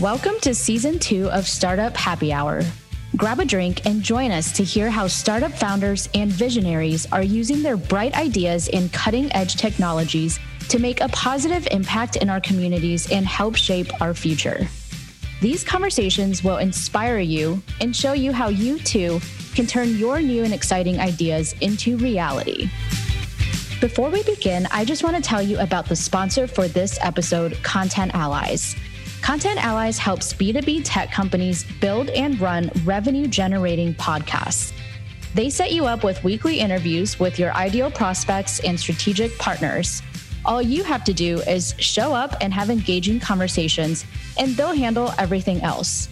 Welcome to season two of Startup Happy Hour. Grab a drink and join us to hear how startup founders and visionaries are using their bright ideas and cutting edge technologies to make a positive impact in our communities and help shape our future. These conversations will inspire you and show you how you too can turn your new and exciting ideas into reality. Before we begin, I just want to tell you about the sponsor for this episode, Content Allies. Content Allies helps B2B tech companies build and run revenue generating podcasts. They set you up with weekly interviews with your ideal prospects and strategic partners. All you have to do is show up and have engaging conversations, and they'll handle everything else.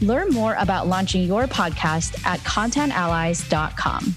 Learn more about launching your podcast at contentallies.com.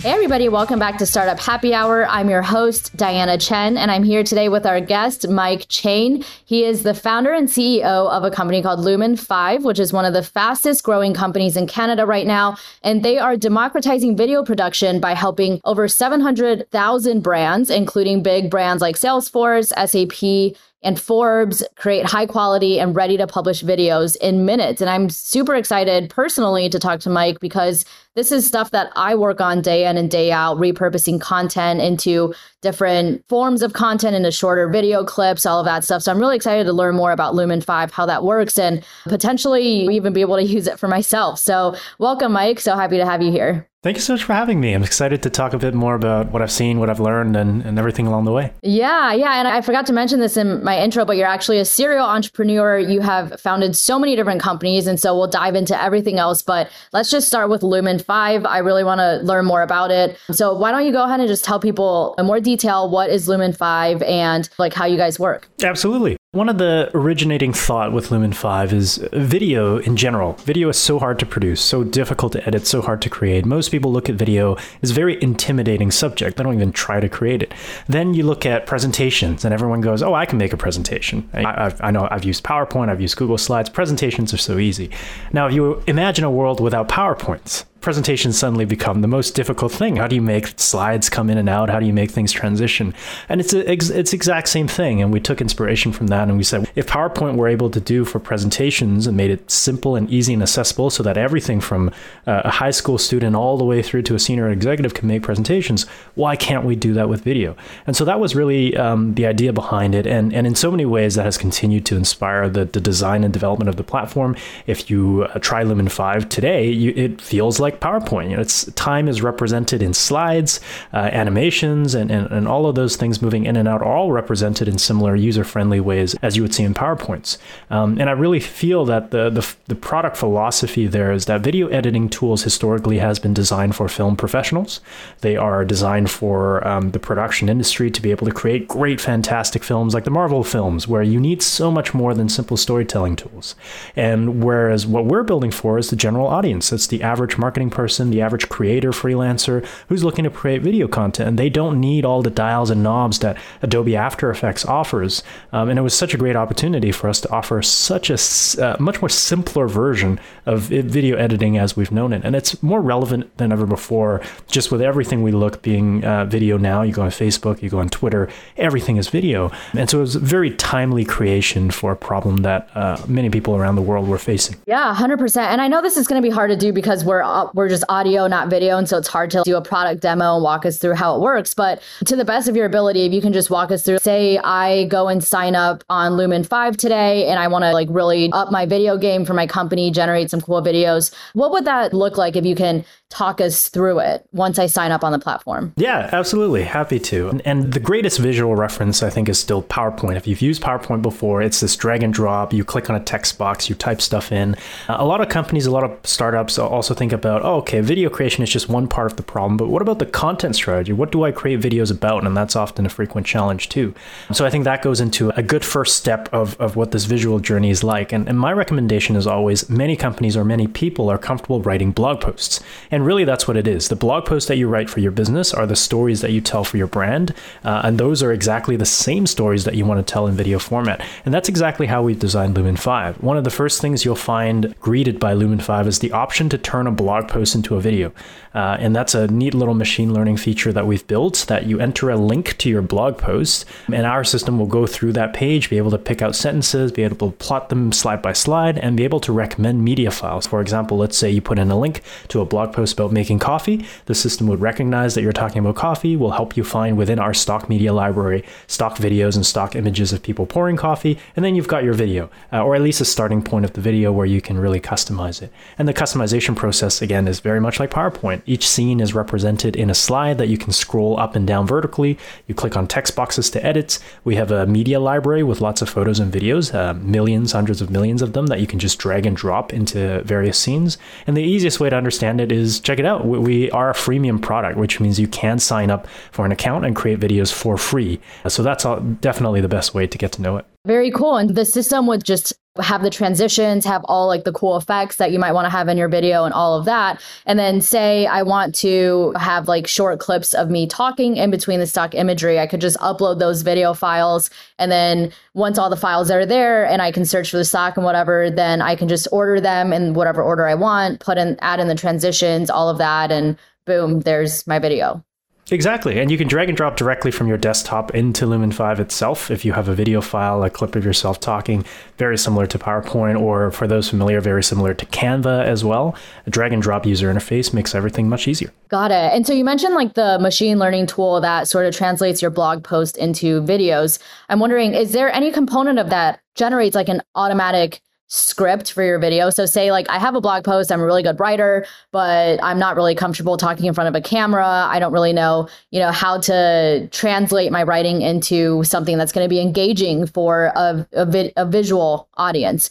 Hey, everybody, welcome back to Startup Happy Hour. I'm your host, Diana Chen, and I'm here today with our guest, Mike Chang. He is the founder and CEO of a company called Lumen 5, which is one of the fastest growing companies in Canada right now. And they are democratizing video production by helping over 700,000 brands, including big brands like Salesforce, SAP, and Forbes create high quality and ready to publish videos in minutes. And I'm super excited personally to talk to Mike because this is stuff that I work on day in and day out, repurposing content into different forms of content into shorter video clips, all of that stuff. So I'm really excited to learn more about Lumen 5, how that works, and potentially even be able to use it for myself. So welcome, Mike. So happy to have you here. Thank you so much for having me. I'm excited to talk a bit more about what I've seen, what I've learned, and, and everything along the way. Yeah, yeah. And I forgot to mention this in my intro, but you're actually a serial entrepreneur. You have founded so many different companies. And so we'll dive into everything else. But let's just start with Lumen 5. I really want to learn more about it. So why don't you go ahead and just tell people in more detail what is Lumen 5 and like how you guys work? Absolutely. One of the originating thought with Lumen 5 is video in general. Video is so hard to produce, so difficult to edit, so hard to create. Most people look at video as a very intimidating subject. They don't even try to create it. Then you look at presentations, and everyone goes, "Oh, I can make a presentation." I, I, know I've used PowerPoint, I've used Google Slides. Presentations are so easy. Now, if you imagine a world without PowerPoints, presentations suddenly become the most difficult thing. How do you make slides come in and out? How do you make things transition? And it's a, it's exact same thing. And we took inspiration from that, and we said if PowerPoint were able to do for presentations and made it simple and easy and accessible, so that everything from uh, a high school student all the way through to a senior executive can make presentations, why can't we do that with video? And so that was really um, the idea behind it. And and in so many ways, that has continued to inspire the the design and development of the platform. If you uh, try Lumen Five today, you, it feels like like PowerPoint. You know, it's time is represented in slides, uh, animations, and, and, and all of those things moving in and out are all represented in similar user-friendly ways as you would see in PowerPoints. Um, and I really feel that the, the the product philosophy there is that video editing tools historically has been designed for film professionals. They are designed for um, the production industry to be able to create great, fantastic films like the Marvel films, where you need so much more than simple storytelling tools. And whereas what we're building for is the general audience, it's the average market marketing person, the average creator freelancer who's looking to create video content, and they don't need all the dials and knobs that Adobe After Effects offers. Um, and it was such a great opportunity for us to offer such a uh, much more simpler version of video editing as we've known it, and it's more relevant than ever before. Just with everything we look being uh, video now, you go on Facebook, you go on Twitter, everything is video, and so it was a very timely creation for a problem that uh, many people around the world were facing. Yeah, hundred percent. And I know this is going to be hard to do because we're we're just audio, not video. And so it's hard to do a product demo and walk us through how it works. But to the best of your ability, if you can just walk us through, say I go and sign up on Lumen 5 today and I want to like really up my video game for my company, generate some cool videos. What would that look like if you can talk us through it once I sign up on the platform? Yeah, absolutely. Happy to. And, the greatest visual reference, I think, is still PowerPoint. If you've used PowerPoint before, it's this drag and drop. You click on a text box, you type stuff in. A lot of companies, a lot of startups also think about, oh, okay, video creation is just one part of the problem, but what about the content strategy? What do I create videos about? And that's often a frequent challenge too. So I think that goes into a good first step of, of what this visual journey is like. And, and my recommendation is always many companies or many people are comfortable writing blog posts. And really, that's what it is. The blog posts that you write for your business are the stories that you tell for your brand. Uh, and those are exactly the same stories that you want to tell in video format. And that's exactly how we've designed Lumen 5. One of the first things you'll find greeted by Lumen 5 is the option to turn a blog post into a video. Uh, and that's a neat little machine learning feature that we've built that you enter a link to your blog post, and our system will go through that page, be able to pick out sentences, be able to plot them slide by slide, and be able to recommend media files. For example, let's say you put in a link to a blog post about making coffee. The system would recognize that you're talking about coffee, will help you find within our stock media library stock videos and stock images of people pouring coffee, and then you've got your video, uh, or at least a starting point of the video where you can really customize it. And the customization process, again, is very much like PowerPoint. Each scene is represented in a slide that you can scroll up and down vertically. You click on text boxes to edit. We have a media library with lots of photos and videos, uh, millions, hundreds of millions of them that you can just drag and drop into various scenes. And the easiest way to understand it is check it out. We are a freemium product, which means you can sign up for an account and create videos for free. So that's definitely the best way to get to know it. Very cool. And the system would just have the transitions, have all like the cool effects that you might want to have in your video and all of that. And then say I want to have like short clips of me talking in between the stock imagery. I could just upload those video files. And then once all the files are there and I can search for the stock and whatever, then I can just order them in whatever order I want, put in, add in the transitions, all of that. And boom, there's my video. Exactly. And you can drag and drop directly from your desktop into Lumen 5 itself if you have a video file, a clip of yourself talking, very similar to PowerPoint, or for those familiar, very similar to Canva as well. A drag and drop user interface makes everything much easier. Got it. And so you mentioned like the machine learning tool that sort of translates your blog post into videos. I'm wondering, is there any component of that generates like an automatic script for your video. So say like I have a blog post, I'm a really good writer, but I'm not really comfortable talking in front of a camera. I don't really know, you know, how to translate my writing into something that's going to be engaging for a, a, vi- a visual audience.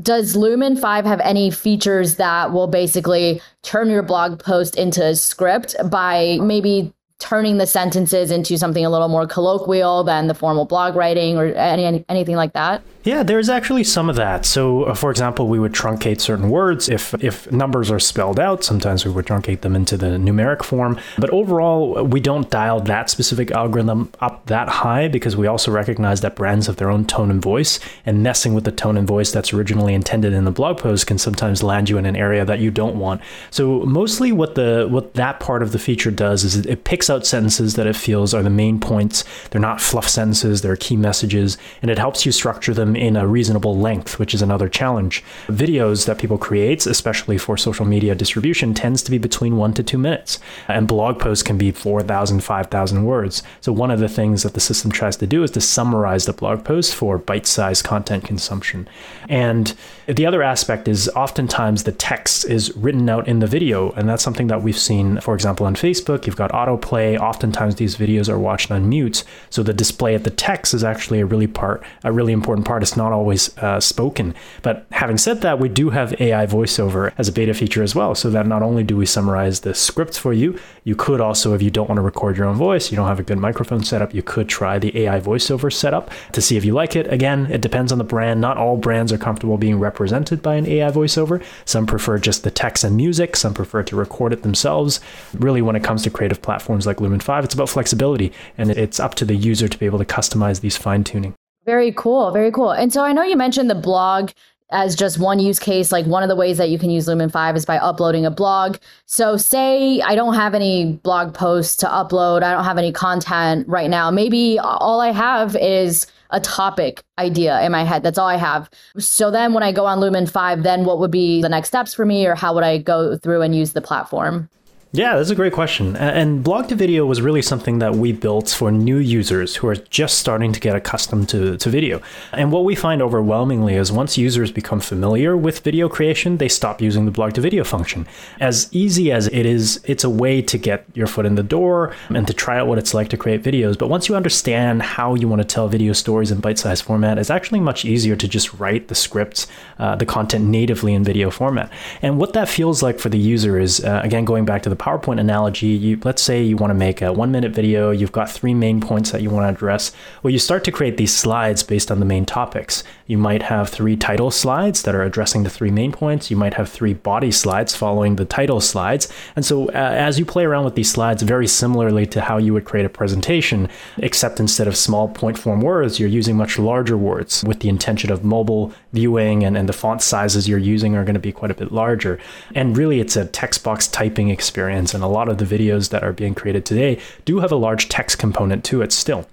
Does Lumen 5 have any features that will basically turn your blog post into a script by maybe turning the sentences into something a little more colloquial than the formal blog writing or any, anything like that? Yeah, there's actually some of that. So, uh, for example, we would truncate certain words if if numbers are spelled out. Sometimes we would truncate them into the numeric form. But overall, we don't dial that specific algorithm up that high because we also recognize that brands have their own tone and voice, and messing with the tone and voice that's originally intended in the blog post can sometimes land you in an area that you don't want. So, mostly what the what that part of the feature does is it picks out sentences that it feels are the main points. They're not fluff sentences; they're key messages, and it helps you structure them in a reasonable length, which is another challenge. Videos that people create, especially for social media distribution, tends to be between one to two minutes, and blog posts can be 4,000, 5,000 words. So one of the things that the system tries to do is to summarize the blog post for bite-sized content consumption. And the other aspect is oftentimes the text is written out in the video, and that's something that we've seen, for example, on Facebook. You've got autoplay. Oftentimes these videos are watched on mute, so the display at the text is actually a really part, a really important part it's not always uh, spoken. But having said that, we do have AI voiceover as a beta feature as well. So that not only do we summarize the scripts for you, you could also, if you don't want to record your own voice, you don't have a good microphone setup, you could try the AI voiceover setup to see if you like it. Again, it depends on the brand. Not all brands are comfortable being represented by an AI voiceover. Some prefer just the text and music, some prefer to record it themselves. Really, when it comes to creative platforms like Lumen 5, it's about flexibility and it's up to the user to be able to customize these fine tuning. Very cool. Very cool. And so I know you mentioned the blog as just one use case. Like one of the ways that you can use Lumen 5 is by uploading a blog. So, say I don't have any blog posts to upload, I don't have any content right now. Maybe all I have is a topic idea in my head. That's all I have. So then when I go on Lumen 5, then what would be the next steps for me or how would I go through and use the platform? Yeah, that's a great question. And blog to video was really something that we built for new users who are just starting to get accustomed to, to video. And what we find overwhelmingly is once users become familiar with video creation, they stop using the blog to video function. As easy as it is, it's a way to get your foot in the door and to try out what it's like to create videos. But once you understand how you want to tell video stories in bite sized format, it's actually much easier to just write the scripts, uh, the content natively in video format. And what that feels like for the user is, uh, again, going back to the PowerPoint analogy, you let's say you want to make a one minute video, you've got three main points that you want to address. Well, you start to create these slides based on the main topics. You might have three title slides that are addressing the three main points. You might have three body slides following the title slides. And so uh, as you play around with these slides, very similarly to how you would create a presentation, except instead of small point form words, you're using much larger words with the intention of mobile viewing and, and the font sizes you're using are going to be quite a bit larger. And really, it's a text box typing experience. And a lot of the videos that are being created today do have a large text component to it still.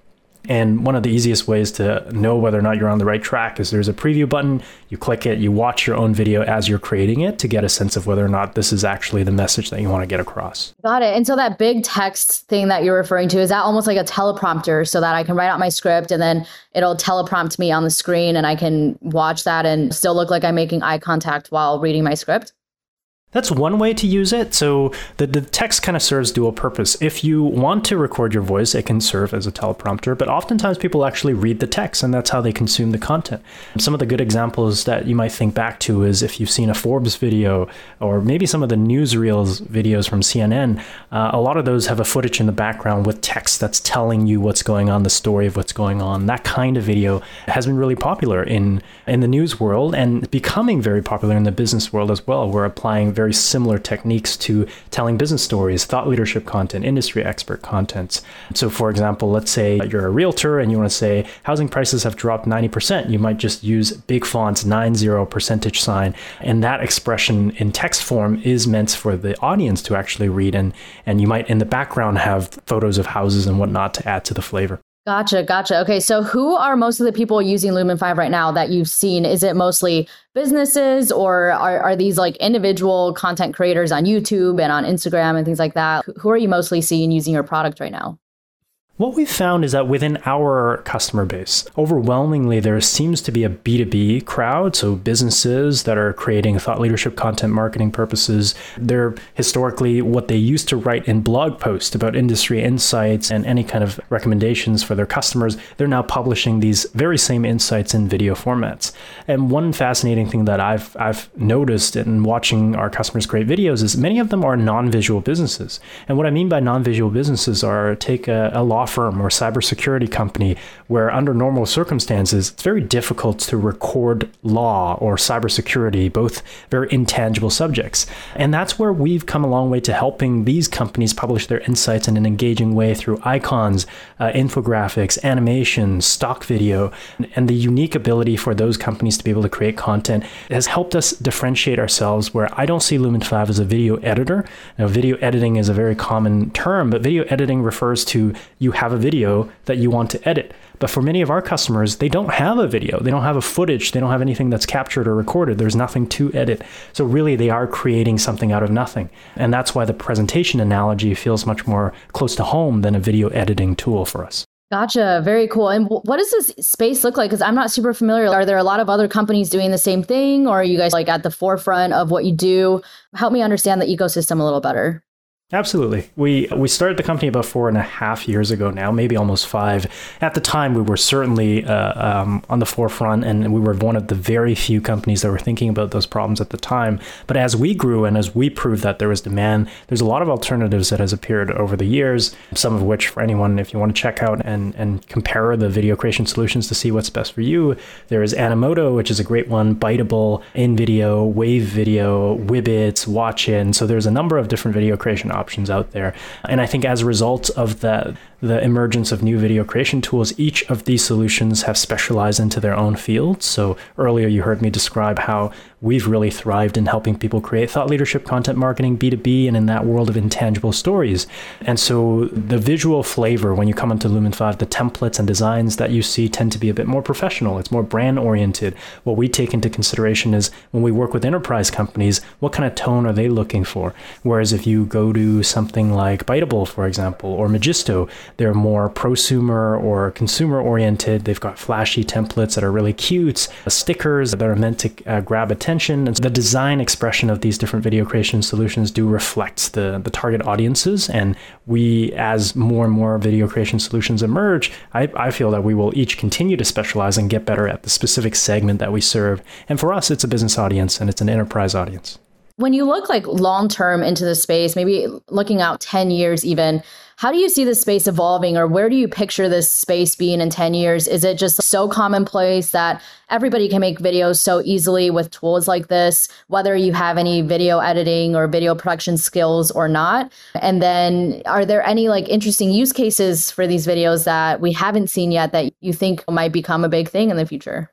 And one of the easiest ways to know whether or not you're on the right track is there's a preview button. You click it, you watch your own video as you're creating it to get a sense of whether or not this is actually the message that you want to get across. Got it. And so that big text thing that you're referring to, is that almost like a teleprompter so that I can write out my script and then it'll teleprompt me on the screen and I can watch that and still look like I'm making eye contact while reading my script? That's one way to use it. So the, the text kind of serves dual purpose. If you want to record your voice, it can serve as a teleprompter, but oftentimes people actually read the text and that's how they consume the content. Some of the good examples that you might think back to is if you've seen a Forbes video or maybe some of the newsreels videos from CNN, uh, a lot of those have a footage in the background with text that's telling you what's going on, the story of what's going on. That kind of video has been really popular in, in the news world and becoming very popular in the business world as well. We're applying very very similar techniques to telling business stories, thought leadership content, industry expert contents. So, for example, let's say you're a realtor and you want to say housing prices have dropped 90%. You might just use big fonts, 90 percentage sign. And that expression in text form is meant for the audience to actually read. And, and you might in the background have photos of houses and whatnot to add to the flavor. Gotcha, gotcha. Okay, so who are most of the people using Lumen 5 right now that you've seen? Is it mostly businesses or are, are these like individual content creators on YouTube and on Instagram and things like that? Who are you mostly seeing using your product right now? What we've found is that within our customer base, overwhelmingly there seems to be a B2B crowd. So businesses that are creating thought leadership content marketing purposes. They're historically what they used to write in blog posts about industry insights and any kind of recommendations for their customers. They're now publishing these very same insights in video formats. And one fascinating thing that I've I've noticed in watching our customers create videos is many of them are non-visual businesses. And what I mean by non-visual businesses are take a, a law firm or cybersecurity company where, under normal circumstances, it's very difficult to record law or cybersecurity, both very intangible subjects. And that's where we've come a long way to helping these companies publish their insights in an engaging way through icons, uh, infographics, animation, stock video, and the unique ability for those companies to be able to create content has helped us differentiate ourselves where I don't see Lumen 5 as a video editor. Now, video editing is a very common term, but video editing refers to you have a video that you want to edit. But for many of our customers, they don't have a video, they don't have a footage, they don't have anything that's captured or recorded. There's nothing to edit. So really, they are creating something out of nothing. And that's why the presentation analogy feels much more close to home than a video editing tool for us. Gotcha. Very cool. And what does this space look like? Because I'm not super familiar. Are there a lot of other companies doing the same thing, or are you guys like at the forefront of what you do? Help me understand the ecosystem a little better. Absolutely. We we started the company about four and a half years ago now, maybe almost five. At the time, we were certainly uh, um, on the forefront, and we were one of the very few companies that were thinking about those problems at the time. But as we grew and as we proved that there was demand, there's a lot of alternatives that has appeared over the years. Some of which, for anyone, if you want to check out and and compare the video creation solutions to see what's best for you, there is Animoto, which is a great one, Biteable, InVideo, Wave Video, Wibbitz, Watchin. So there's a number of different video creation options out there. And I think as a result of that, the emergence of new video creation tools, each of these solutions have specialized into their own fields. So earlier you heard me describe how we've really thrived in helping people create thought leadership content marketing B2B and in that world of intangible stories. And so the visual flavor when you come into Lumen 5, the templates and designs that you see tend to be a bit more professional. It's more brand oriented. What we take into consideration is when we work with enterprise companies, what kind of tone are they looking for? Whereas if you go to something like Biteable, for example, or Magisto, they're more prosumer or consumer oriented. They've got flashy templates that are really cute, stickers that are meant to uh, grab attention. And so the design expression of these different video creation solutions do reflect the, the target audiences. And we, as more and more video creation solutions emerge, I, I feel that we will each continue to specialize and get better at the specific segment that we serve. And for us, it's a business audience and it's an enterprise audience. When you look like long term into the space, maybe looking out 10 years even, how do you see the space evolving or where do you picture this space being in 10 years? Is it just so commonplace that everybody can make videos so easily with tools like this, whether you have any video editing or video production skills or not? And then are there any like interesting use cases for these videos that we haven't seen yet that you think might become a big thing in the future?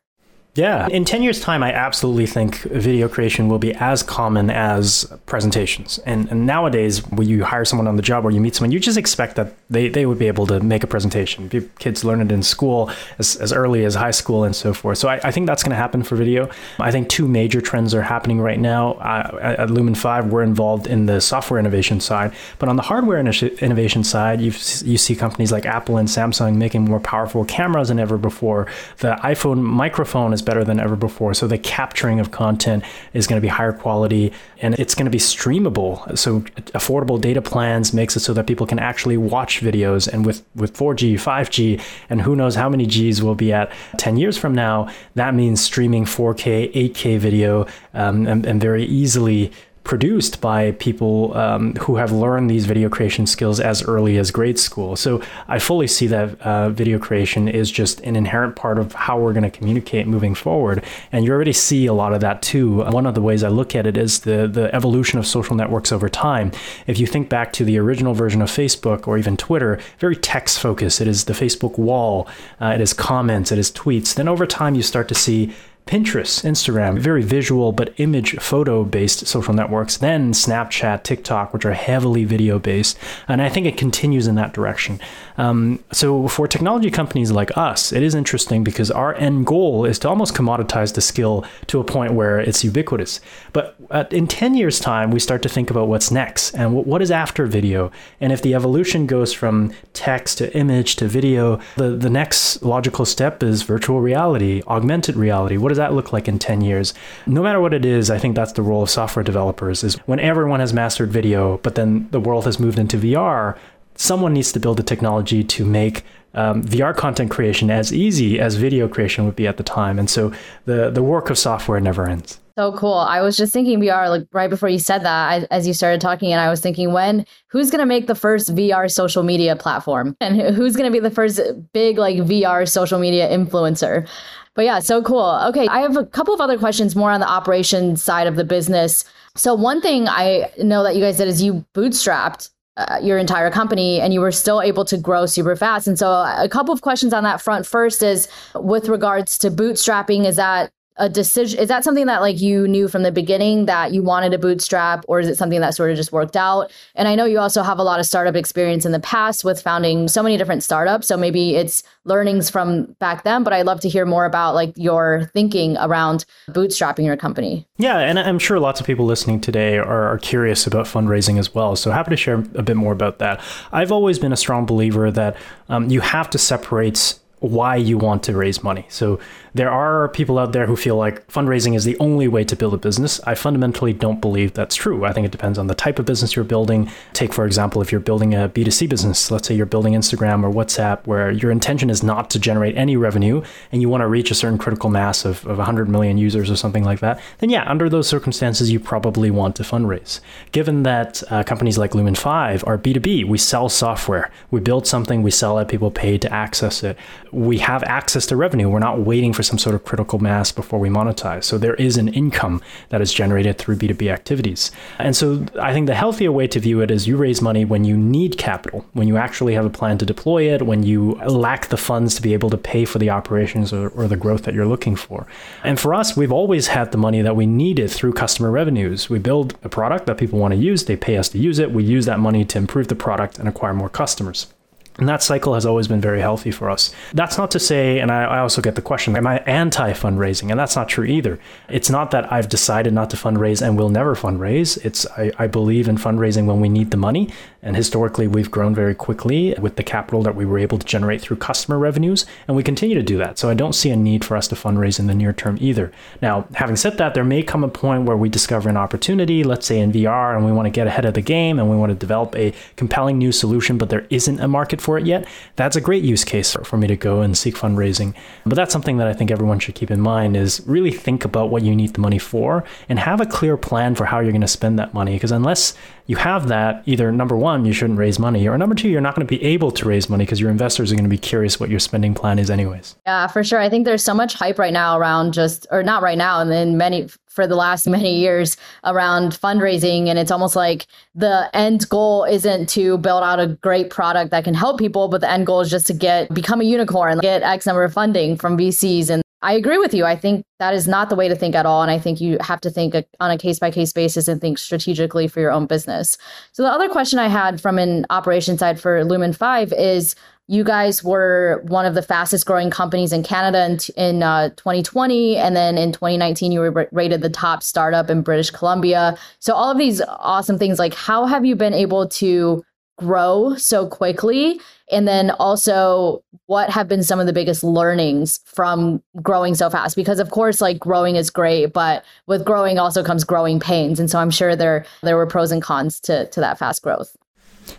Yeah. In 10 years' time, I absolutely think video creation will be as common as presentations. And, and, nowadays, when you hire someone on the job or you meet someone, you just expect that they, they would be able to make a presentation. Kids learn it in school as, as early as high school and so forth. So I, I think that's going to happen for video. I think two major trends are happening right now. Uh, at Lumen 5, we're involved in the software innovation side. But on the hardware innovation side, you you see companies like Apple and Samsung making more powerful cameras than ever before. The iPhone microphone is better than ever before. So the capturing of content is going to be higher quality and it's going to be streamable. So affordable data plans makes it so that people can actually watch videos. And with, with 4G, 5G, and who knows how many Gs we'll be at 10 years from now, that means streaming 4K, 8K video um, and, and very easily produced by people um, who have learned these video creation skills as early as grade school. So I fully see that uh, video creation is just an inherent part of how we're going to communicate moving forward. And you already see a lot of that too. One of the ways I look at it is the, the evolution of social networks over time. If you think back to the original version of Facebook or even Twitter, very text focused. It is the Facebook wall, uh, it is comments, it is tweets. Then over time, you start to see Pinterest, Instagram, very visual but image photo based social networks, then Snapchat, TikTok, which are heavily video based. And I think it continues in that direction. Um, so for technology companies like us, it is interesting because our end goal is to almost commoditize the skill to a point where it's ubiquitous. But in 10 years' time, we start to think about what's next and what is after video. And if the evolution goes from text to image to video, the, the next logical step is virtual reality, augmented reality. What does that look like in 10 years? No matter what it is, I think that's the role of software developers is when everyone has mastered video, but then the world has moved into VR, someone needs to build a technology to make um, VR content creation as easy as video creation would be at the time. And so the, the work of software never ends. So cool. I was just thinking VR, like right before you said that, I, as you started talking, and I was thinking, when, who's going to make the first VR social media platform? And who's going to be the first big, like, VR social media influencer? But yeah, so cool. Okay, I have a couple of other questions more on the operations side of the business. So one thing I know that you guys did is you bootstrapped uh, your entire company and you were still able to grow super fast. And so a couple of questions on that front. First is with regards to bootstrapping, is that a decision is that something that like you knew from the beginning that you wanted to bootstrap or is it something that sort of just worked out? And i know you also have a lot of startup experience in the past with founding so many different startups so maybe it's learnings from back then but i'd love to hear more about like your thinking around bootstrapping your company. Yeah and i'm sure lots of people listening today are, are curious about fundraising as well so happy to share a bit more about that. I've always been a strong believer that um, you have to separate why you want to raise money. So there are people out there who feel like fundraising is the only way to build a business. I fundamentally don't believe that's true. I think it depends on the type of business you're building. Take, for example, if you're building a B2C business, let's say you're building Instagram or WhatsApp, where your intention is not to generate any revenue and you want to reach a certain critical mass of, of 100 million users or something like that, then yeah, under those circumstances, you probably want to fundraise. Given that uh, companies like Lumen 5 are B2B, we sell software, we build something, we sell it, people pay to access it we have access to revenue. We're not waiting for some sort of critical mass before we monetize. So there is an income that is generated through B2B activities. And so I think the healthier way to view it is you raise money when you need capital, when you actually have a plan to deploy it, when you lack the funds to be able to pay for the operations or, or the growth that you're looking for. And for us, we've always had the money that we needed through customer revenues. We build a product that people want to use, they pay us to use it, we use that money to improve the product and acquire more customers. And that cycle has always been very healthy for us. That's not to say, and I, I also get the question, am I anti fundraising? And that's not true either. It's not that I've decided not to fundraise and will never fundraise. It's I, I believe in fundraising when we need the money. And historically, we've grown very quickly with the capital that we were able to generate through customer revenues, and we continue to do that. So I don't see a need for us to fundraise in the near term either. Now, having said that, there may come a point where we discover an opportunity, let's say in VR, and we want to get ahead of the game and we want to develop a compelling new solution, but there isn't a market for for it yet, that's a great use case for me to go and seek fundraising. But that's something that I think everyone should keep in mind is really think about what you need the money for and have a clear plan for how you're going to spend that money. Because unless you have that, either number one, you shouldn't raise money, or number two, you're not going to be able to raise money because your investors are going to be curious what your spending plan is, anyways. Yeah, for sure. I think there's so much hype right now around just, or not right now, and then many for the last many years around fundraising. And it's almost like the end goal isn't to build out a great product that can help people, but the end goal is just to get become a unicorn, get X number of funding from VCs. And I agree with you. I think that is not the way to think at all. And I think you have to think uh, on a case by case basis and think strategically for your own business. So the other question I had from an operation side for Lumen 5 is you guys were one of the fastest growing companies in Canada in, in uh, 2020. And then in 2019, you were rated the top startup in British Columbia. So, all of these awesome things, like how have you been able to grow so quickly? And then also, what have been some of the biggest learnings from growing so fast? Because of course, like growing is great, but with growing also comes growing pains. And so I'm sure there there were pros and cons to to that fast growth.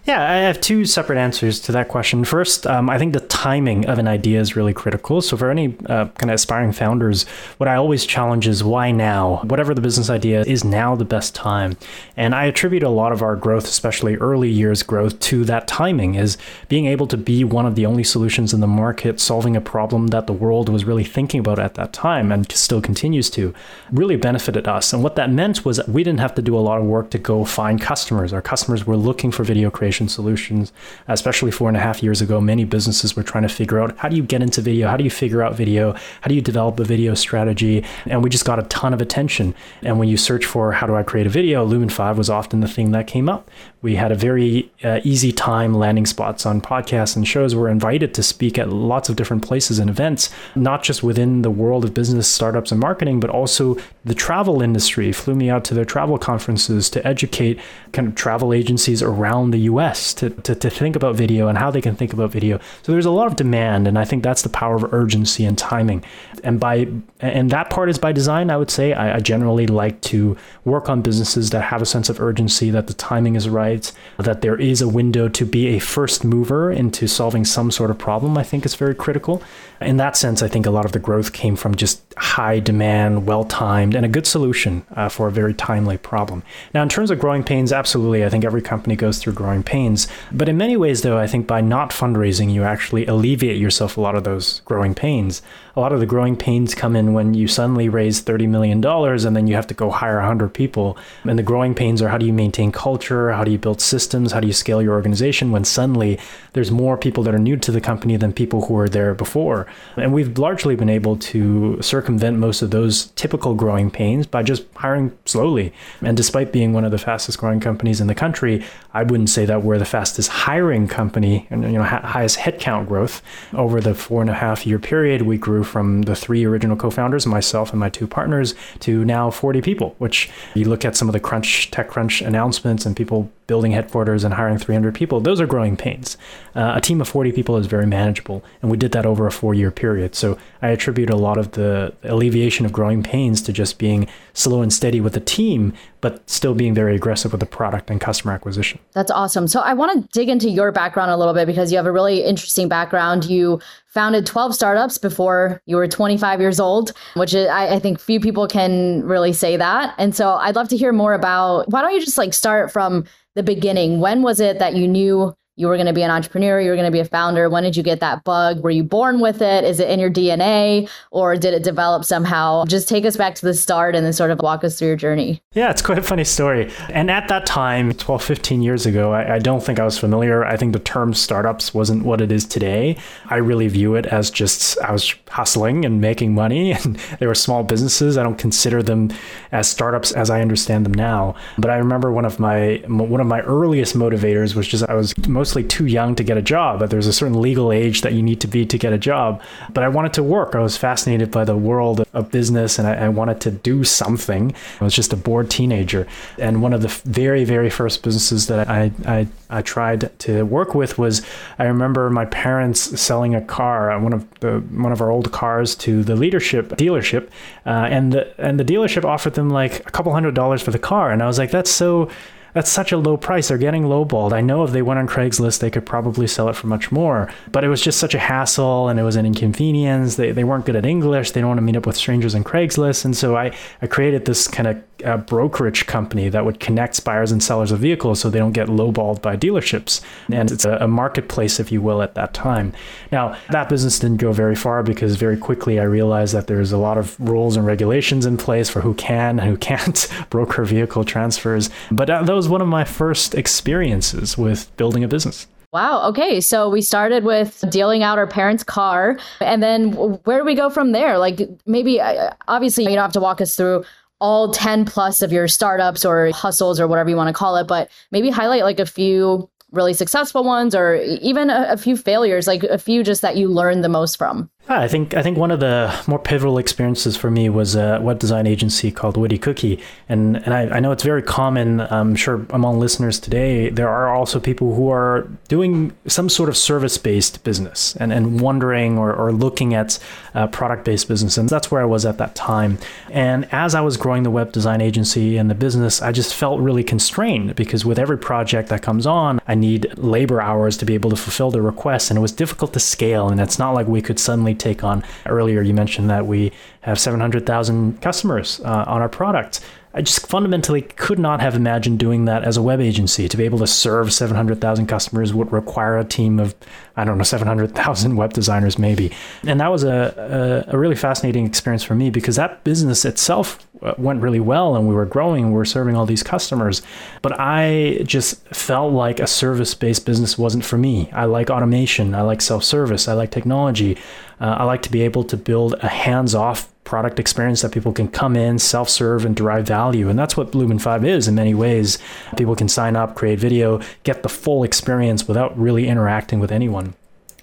Yeah, I have two separate answers to that question. First, um, I think the timing of an idea is really critical. So, for any uh, kind of aspiring founders, what I always challenge is why now? Whatever the business idea is now the best time. And I attribute a lot of our growth, especially early years growth, to that timing, is being able to be one of the only solutions in the market solving a problem that the world was really thinking about at that time and still continues to, really benefited us. And what that meant was we didn't have to do a lot of work to go find customers. Our customers were looking for video creation solutions. Especially four and a half years ago, many businesses were trying to figure out how do you get into video? How do you figure out video? How do you develop a video strategy? And we just got a ton of attention. And when you search for how do I create a video, Lumen 5 was often the thing that came up. We had a very uh, easy time landing spots on podcasts and shows. We're invited to speak at lots of different places and events, not just within the world of business, startups, and marketing, but also the travel industry flew me out to their travel conferences to educate kind of travel agencies around the US to, to, to think about video and how they can think about video. So there's a lot of demand, and I think that's the power of urgency and timing. And by and that part is by design, I would say. I, I generally like to work on businesses that have a sense of urgency, that the timing is right, that there is a window to be a first mover into solving some sort of problem, I think is very critical. In that sense, I think a lot of the growth came from just high demand, well timed, and a good solution uh, for a very timely problem. Now, in terms of growing pains, absolutely, I think every company goes through growing pains. But in many ways, though, I think by not fundraising, you actually alleviate yourself a lot of those growing pains a lot of the growing pains come in when you suddenly raise $30 million and then you have to go hire 100 people. And the growing pains are how do you maintain culture? How do you build systems? How do you scale your organization when suddenly there's more people that are new to the company than people who were there before? And we've largely been able to circumvent most of those typical growing pains by just hiring slowly. And despite being one of the fastest growing companies in the country, I wouldn't say that we're the fastest hiring company and you know highest headcount growth over the four and a half year period. We grew from the three original co-founders, myself and my two partners, to now 40 people. Which you look at some of the Crunch TechCrunch announcements and people building headquarters and hiring 300 people, those are growing pains. Uh, a team of 40 people is very manageable, and we did that over a four-year period. So I attribute a lot of the alleviation of growing pains to just being slow and steady with the team, but still being very aggressive with the product and customer acquisition. That's awesome. So I want to dig into your background a little bit because you have a really interesting background. You founded 12 startups before you were 25 years old, which is, I, I think few people can really say that. And so I'd love to hear more about why don't you just like start from the beginning? When was it that you knew you were going to be an entrepreneur, you were going to be a founder. When did you get that bug? Were you born with it? Is it in your DNA or did it develop somehow? Just take us back to the start and then sort of walk us through your journey. Yeah, it's quite a funny story. And at that time, 12, 15 years ago, I, I don't think I was familiar. I think the term startups wasn't what it is today. I really view it as just I was hustling and making money, and they were small businesses. I don't consider them as startups as I understand them now. But I remember one of my one of my earliest motivators was just I was most mostly too young to get a job. But there's a certain legal age that you need to be to get a job. But I wanted to work. I was fascinated by the world of business and I, I wanted to do something. I was just a bored teenager. And one of the very, very first businesses that I, I, I tried to work with was I remember my parents selling a car, uh, one of the one of our old cars to the leadership dealership, uh, and the and the dealership offered them like a couple hundred dollars for the car, and I was like, that's so that's such a low price. They're getting lowballed. I know if they went on Craigslist, they could probably sell it for much more. But it was just such a hassle and it was an inconvenience. They, they weren't good at English. They don't want to meet up with strangers on Craigslist. And so I, I created this kind of uh, brokerage company that would connect buyers and sellers of vehicles so they don't get lowballed by dealerships. And it's a, a marketplace, if you will, at that time. Now, that business didn't go very far because very quickly I realized that there's a lot of rules and regulations in place for who can and who can't broker vehicle transfers. But that was one of my first experiences with building a business. Wow. Okay. So we started with dealing out our parents' car. And then where do we go from there? Like, maybe, uh, obviously, you don't have to walk us through all 10 plus of your startups or hustles or whatever you want to call it, but maybe highlight like a few really successful ones or even a, a few failures, like a few just that you learned the most from. Ah, I think I think one of the more pivotal experiences for me was a web design agency called Witty Cookie, and and I, I know it's very common. I'm sure among listeners today there are also people who are doing some sort of service based business and, and wondering or, or looking at uh, product based business, and that's where I was at that time. And as I was growing the web design agency and the business, I just felt really constrained because with every project that comes on, I need labor hours to be able to fulfill the requests, and it was difficult to scale. And it's not like we could suddenly take on. Earlier, you mentioned that we have 700,000 customers uh, on our product. I just fundamentally could not have imagined doing that as a web agency. To be able to serve 700,000 customers would require a team of, I don't know, 700,000 web designers maybe. And that was a, a, a, really fascinating experience for me because that business itself uh, went really well and we were growing, and we were serving all these customers. But I just felt like a service based business wasn't for me. I like automation, I like self service, I like technology. Uh, I like to be able to build a hands off product experience that people can come in, self serve, and derive value. And that's what Lumen 5 is in many ways. People can sign up, create video, get the full experience without really interacting with anyone.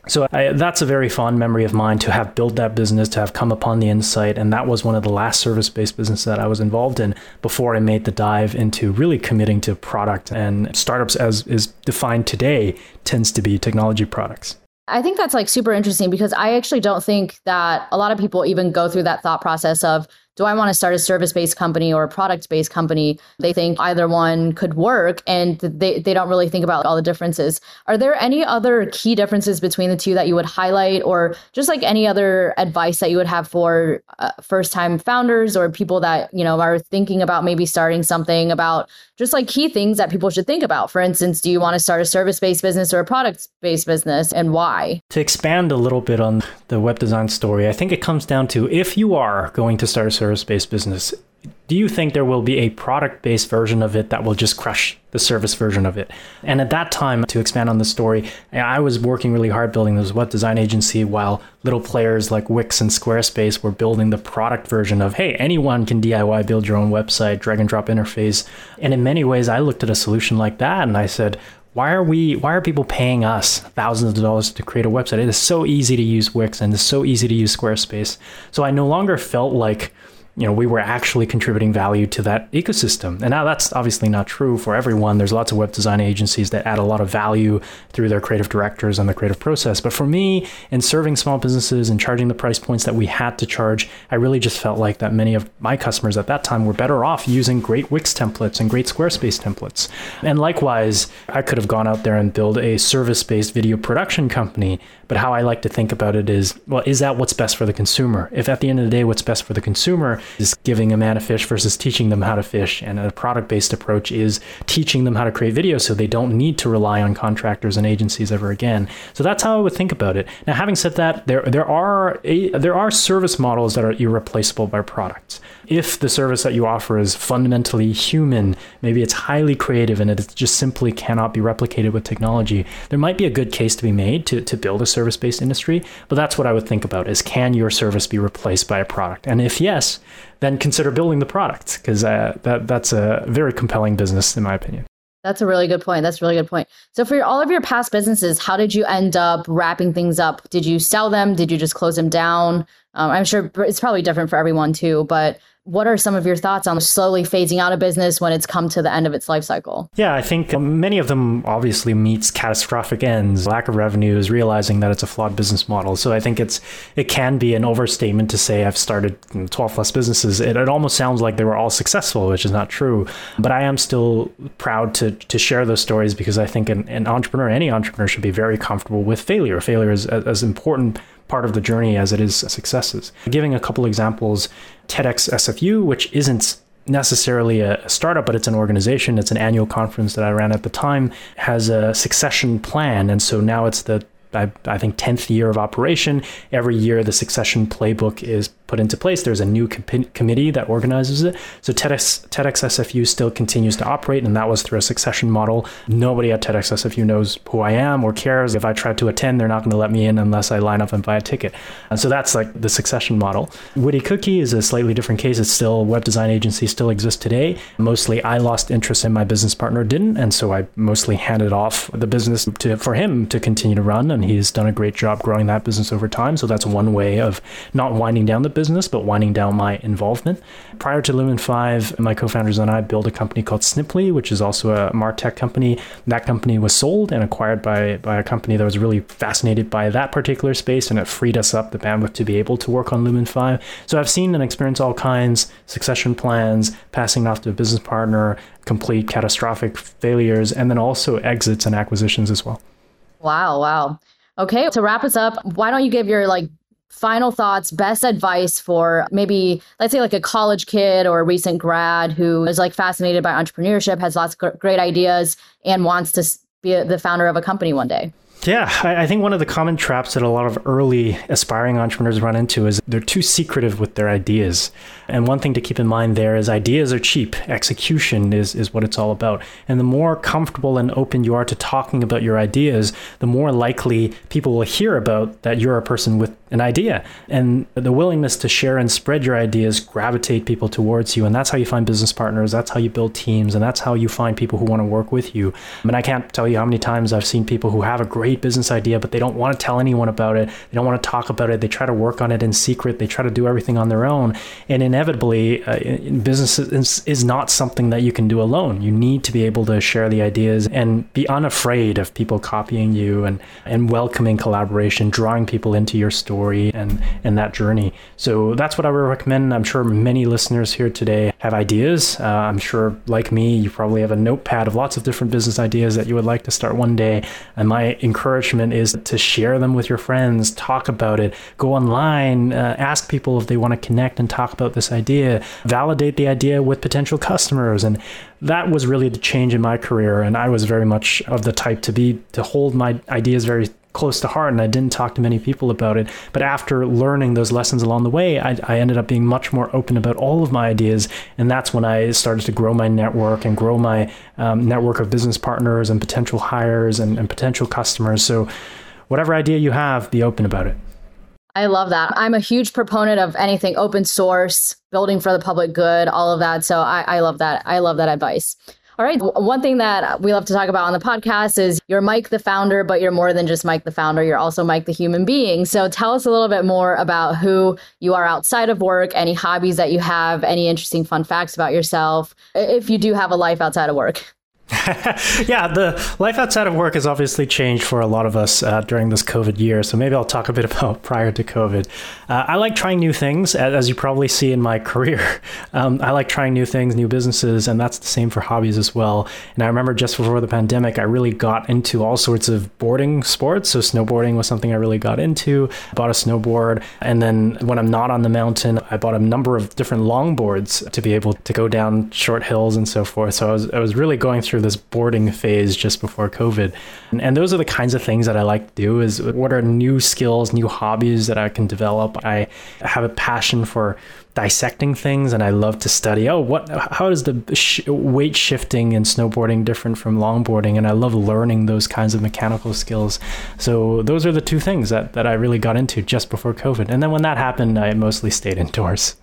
So I, that's a very fond memory of mine to have built that business, to have come upon the insight, and that was one of the last service-based businesses that I was involved in before I made the dive into really committing to product and startups as is defined today tends to be technology products. I think that's like super interesting because I actually don't think that a lot of people even go through that thought process of do I want to start a service based company or a product based company? They think either one could work and they, they don't really think about all the differences. Are there any other key differences between the two that you would highlight or just like any other advice that you would have for uh, first time founders or people that, you know, are thinking about maybe starting something about just like key things that people should think about? For instance, do you want to start a service based business or a product based business and why? To expand a little bit on the web design story, I think it comes down to if you are going to start a service based business, do you think there will be a product based version of it that will just crush the service version of it? And at that time, to expand on the story, I was working really hard building this web design agency while little players like Wix and Squarespace were building the product version of, hey, anyone can DIY build your own website, drag and drop interface. And in many ways, I looked at a solution like that and I said, why are we why are people paying us thousands of dollars to create a website it is so easy to use wix and it's so easy to use squarespace so i no longer felt like you know we were actually contributing value to that ecosystem. And now that's obviously not true for everyone. There's lots of web design agencies that add a lot of value through their creative directors and the creative process. But for me in serving small businesses and charging the price points that we had to charge i really just felt like that many of my customers at that time were better off using great wix templates and great squarespace templates. And likewise i could have gone out there and build a service-based video production company but how i like to think about it is well is that what's best for the consumer if at the end of the day what's best for the consumer is giving a man a fish versus teaching them how to fish. And a product based approach is teaching them how to create videos so they don't need to rely on contractors and agencies ever again. So that's how I would think about it. Now, having said that, there there are a, there are service models that are irreplaceable by products. If the service that you offer is fundamentally human, maybe it's highly creative and it just simply cannot be replicated with technology, there might be a good case to be made to, to build a service based industry. But that's what I would think about is can your service be replaced by a product? And if yes, then consider building the product because uh, that that's a very compelling business in my opinion. That's a really good point. That's a really good point. So, for your, all of your past businesses, how did you end up wrapping things up? Did you sell them? Did you just close them down? Um, I'm sure it's probably different for everyone too, but what are some of your thoughts on slowly phasing out a business when it's come to the end of its life cycle? Yeah, I think many of them obviously meets catastrophic ends. Lack of revenue is realizing that it's a flawed business model. So I think it's it can be an overstatement to say I've started 12 plus businesses. It, it almost sounds like they were all successful, which is not true. But I am still proud to to share those stories because I think an, an entrepreneur, any entrepreneur, should be very comfortable with failure. Failure is as important part of the journey as it is successes. Giving a couple examples, TEDx SFU, which isn't necessarily a startup, but it's an organization. It's an annual conference that I ran at the time, has a succession plan. And so now it's the I, I, think 10th year of operation. Every year, the succession playbook is put into place. There's a new com- committee that organizes it. So TEDx, TEDx SFU still continues to operate, and that was through a succession model. Nobody at TEDx SFU knows who I am or cares. If I try to attend, they're not going to let me in unless I line up and buy a ticket. And so that's like the succession model. Witty Cookie is a slightly different case. It's still web design agency still exists today. Mostly, I lost interest in my business partner didn't, and so I mostly handed off the business to for him to continue to run and he's done a great job growing that business over time. So that's one way of not winding down the business, but winding down my involvement. Prior to Lumen 5, my co founders and I built a company called Sniply, which is also a Martech company. That company was sold and acquired by, by a company that was really fascinated by that particular space, and it freed us up the bandwidth to be able to work on Lumen 5. So I've seen and experienced all kinds succession plans, passing off to a business partner, complete catastrophic failures, and then also exits and acquisitions as well. Wow, wow. Okay, to wrap us up, why don't you give your like final thoughts, best advice for maybe let's say like a college kid or a recent grad who is like fascinated by entrepreneurship, has lots of great ideas and wants to be the founder of a company one day? Yeah, I think one of the common traps that a lot of early aspiring entrepreneurs run into is they're too secretive with their ideas. And one thing to keep in mind there is ideas are cheap. Execution is, is what it's all about. And the more comfortable and open you are to talking about your ideas, the more likely people will hear about that you're a person with an idea. And the willingness to share and spread your ideas gravitate people towards you. And that's how you find business partners. That's how you build teams. And that's how you find people who want to work with you. I mean, I can't tell you how many times I've seen people who have a great business idea, but they don't want to tell anyone about it. They don't want to talk about it. They try to work on it in secret. They try to do everything on their own. And inevitably, uh, business is, is not something that you can do alone. You need to be able to share the ideas and be unafraid of people copying you and, and welcoming collaboration, drawing people into your story story and and that journey. So that's what I would recommend. I'm sure many listeners here today have ideas. Uh, I'm sure, like me, you probably have a notepad of lots of different business ideas that you would like to start one day. And my encouragement is to share them with your friends, talk about it, go online, uh, ask people if they want to connect and talk about this idea, validate the idea with potential customers, and that was really the change in my career and i was very much of the type to be to hold my ideas very close to heart and I didn't talk to many people about it. But after learning those lessons along the way, I, I, ended up being much more open about all of my ideas. And that's when I started to grow my network and grow my um, network of business partners and potential hires and, and potential customers. So, whatever idea you have, be open about it. I love that. I'm a huge proponent of anything open source, building for the public good, all of that. So I, I love that. I love that advice. All right. One thing that we love to talk about on the podcast is you're Mike the founder, but you're more than just Mike the founder. You're also Mike the human being. So tell us a little bit more about who you are outside of work, any hobbies that you have, any interesting fun facts about yourself, if you do have a life outside of work. yeah, the life outside of work has obviously changed for a lot of us uh, during this COVID year. So maybe I'll talk a bit about prior to COVID. Uh, I like trying new things, as you probably see in my career. Um, I like trying new things, new businesses, and that's the same for hobbies as well. And I remember just before the pandemic, I really got into all sorts of boarding sports. So snowboarding was something I really got into. I bought a snowboard, and then when I'm not on the mountain, I bought a number of different longboards to be able to go down short hills and so forth. So I was I was really going through through this boarding phase just before COVID. And, and those are the kinds of things that I like to do is what are new skills, new hobbies that I can develop. I have a passion for dissecting things and I love to study. Oh what how is the sh- weight shifting in snowboarding different from longboarding? And I love learning those kinds of mechanical skills. So those are the two things that that I really got into just before covid. And then when that happened I mostly stayed indoors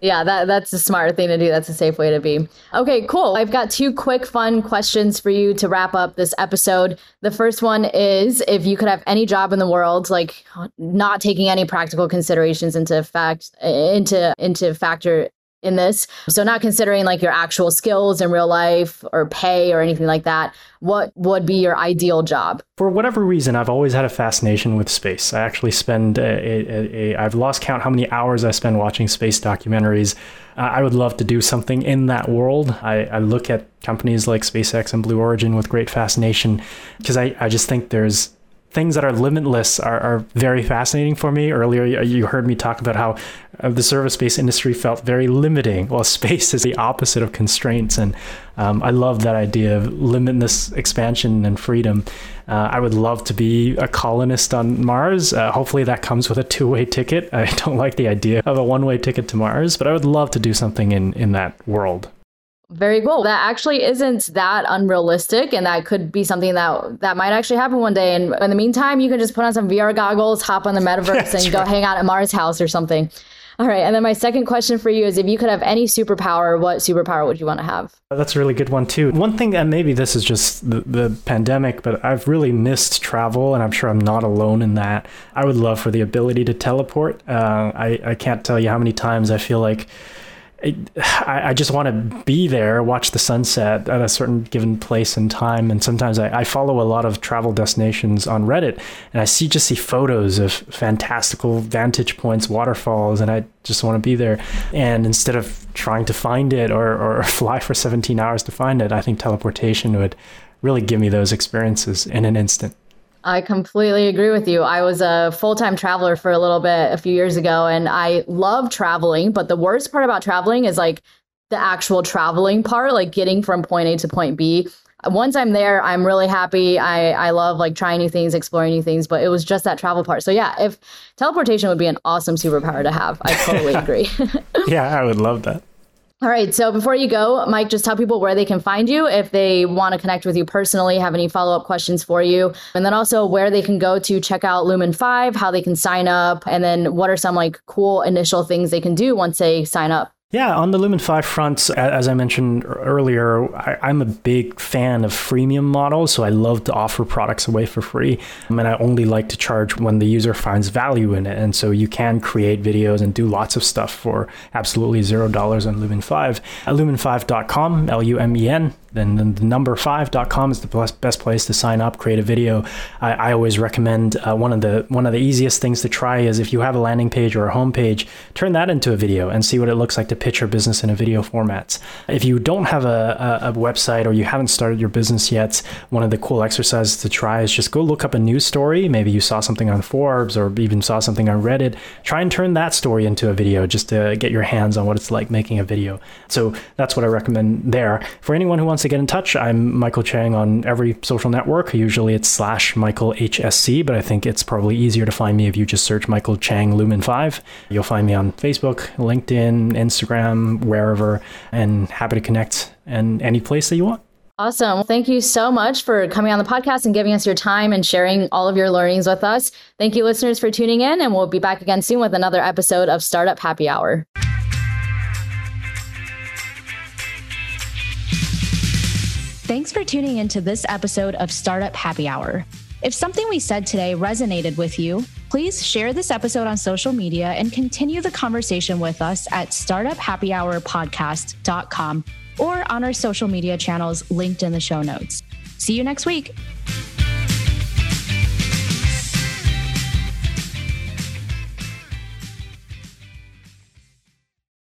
Yeah, that, that's a smart thing to do. That's a safe way to be. Okay, cool. I've got two quick, fun questions for you to wrap up this episode. The first one is if you could have any job in the world, like not taking any practical considerations into fact into into factor in this. So not considering like your actual skills in real life or pay or anything like that, what would be your ideal job? For whatever reason, I've always had a fascination with space. I actually spend a, a, a I've lost count how many hours I spend watching space documentaries. Uh, I would love to do something in that world. I, I look at companies like SpaceX and Blue Origin with great fascination because I, I just think there's things that are limitless are, are very fascinating for me. Earlier, you heard me talk about how uh, the service-based industry felt very limiting. Well, space is the opposite of constraints, and um, I love that idea of limitless expansion and freedom. Uh, I would love to be a colonist on Mars. Uh, hopefully, that comes with a two-way ticket. I don't like the idea of a one-way ticket to Mars, but I would love to do something in in that world. Very cool. That actually isn't that unrealistic, and that could be something that that might actually happen one day. And in the meantime, you can just put on some VR goggles, hop on the metaverse, and go hang out at Mars House or something. All right. And then my second question for you is if you could have any superpower, what superpower would you want to have? That's a really good one, too. One thing, and maybe this is just the, the pandemic, but I've really missed travel, and I'm sure I'm not alone in that. I would love for the ability to teleport. Uh, I, I can't tell you how many times I feel like I, I just want to be there, watch the sunset at a certain given place and time. And sometimes I, I, follow a lot of travel destinations on Reddit, and I see just see photos of fantastical vantage points, waterfalls, and I just want to be there. And instead of trying to find it or, or fly for 17 hours to find it, I think teleportation would really give me those experiences in an instant. I completely agree with you. I was a full time traveler for a little bit a few years ago, and I love traveling. But the worst part about traveling is like the actual traveling part, like getting from point A to point B. Once I'm there, I'm really happy. I, I love like trying new things, exploring new things, but it was just that travel part. So, yeah, if teleportation would be an awesome superpower to have, I totally agree. yeah, I would love that. All right. So before you go, Mike, just tell people where they can find you if they want to connect with you personally, have any follow up questions for you, and then also where they can go to check out Lumen 5, how they can sign up, and then what are some like cool initial things they can do once they sign up. Yeah, on the Lumen 5 front, as I mentioned earlier, I, am a big fan of freemium models, so I love to offer products away for free. And I only like to charge when the user finds value in it. And so you can create videos and do lots of stuff for absolutely zero dollars on Lumen 5. At lumen5.com, L U M E N, then the number 5.com is the best, place to sign up, create a video. I, I always recommend uh, one of the one of the easiest things to try is if you have a landing page or a home page, turn that into a video and see what it looks like to pitch your business in a video format. If you don't have a, a, a website or you haven't started your business yet, one of the cool exercises to try is just go look up a news story. Maybe you saw something on Forbes or even saw something on Reddit. Try and turn that story into a video just to get your hands on what it's like making a video. So that's what I recommend there. For anyone who wants to get in touch, I'm Michael Chang on every social network. Usually it's slash Michael HSC, but I think it's probably easier to find me if you just search Michael Chang Lumen 5. You'll find me on Facebook, LinkedIn, Instagram, wherever, and happy to connect and any place that you want. Awesome. Thank you so much for coming on the podcast and giving us your time and sharing all of your learnings with us. Thank you, listeners, for tuning in, and we'll be back again soon with another episode of Startup Happy Hour. Thanks for tuning into this episode of Startup Happy Hour. If something we said today resonated with you, please share this episode on social media and continue the conversation with us at startuphappyhourpodcast.com or on our social media channels linked in the show notes. See you next week.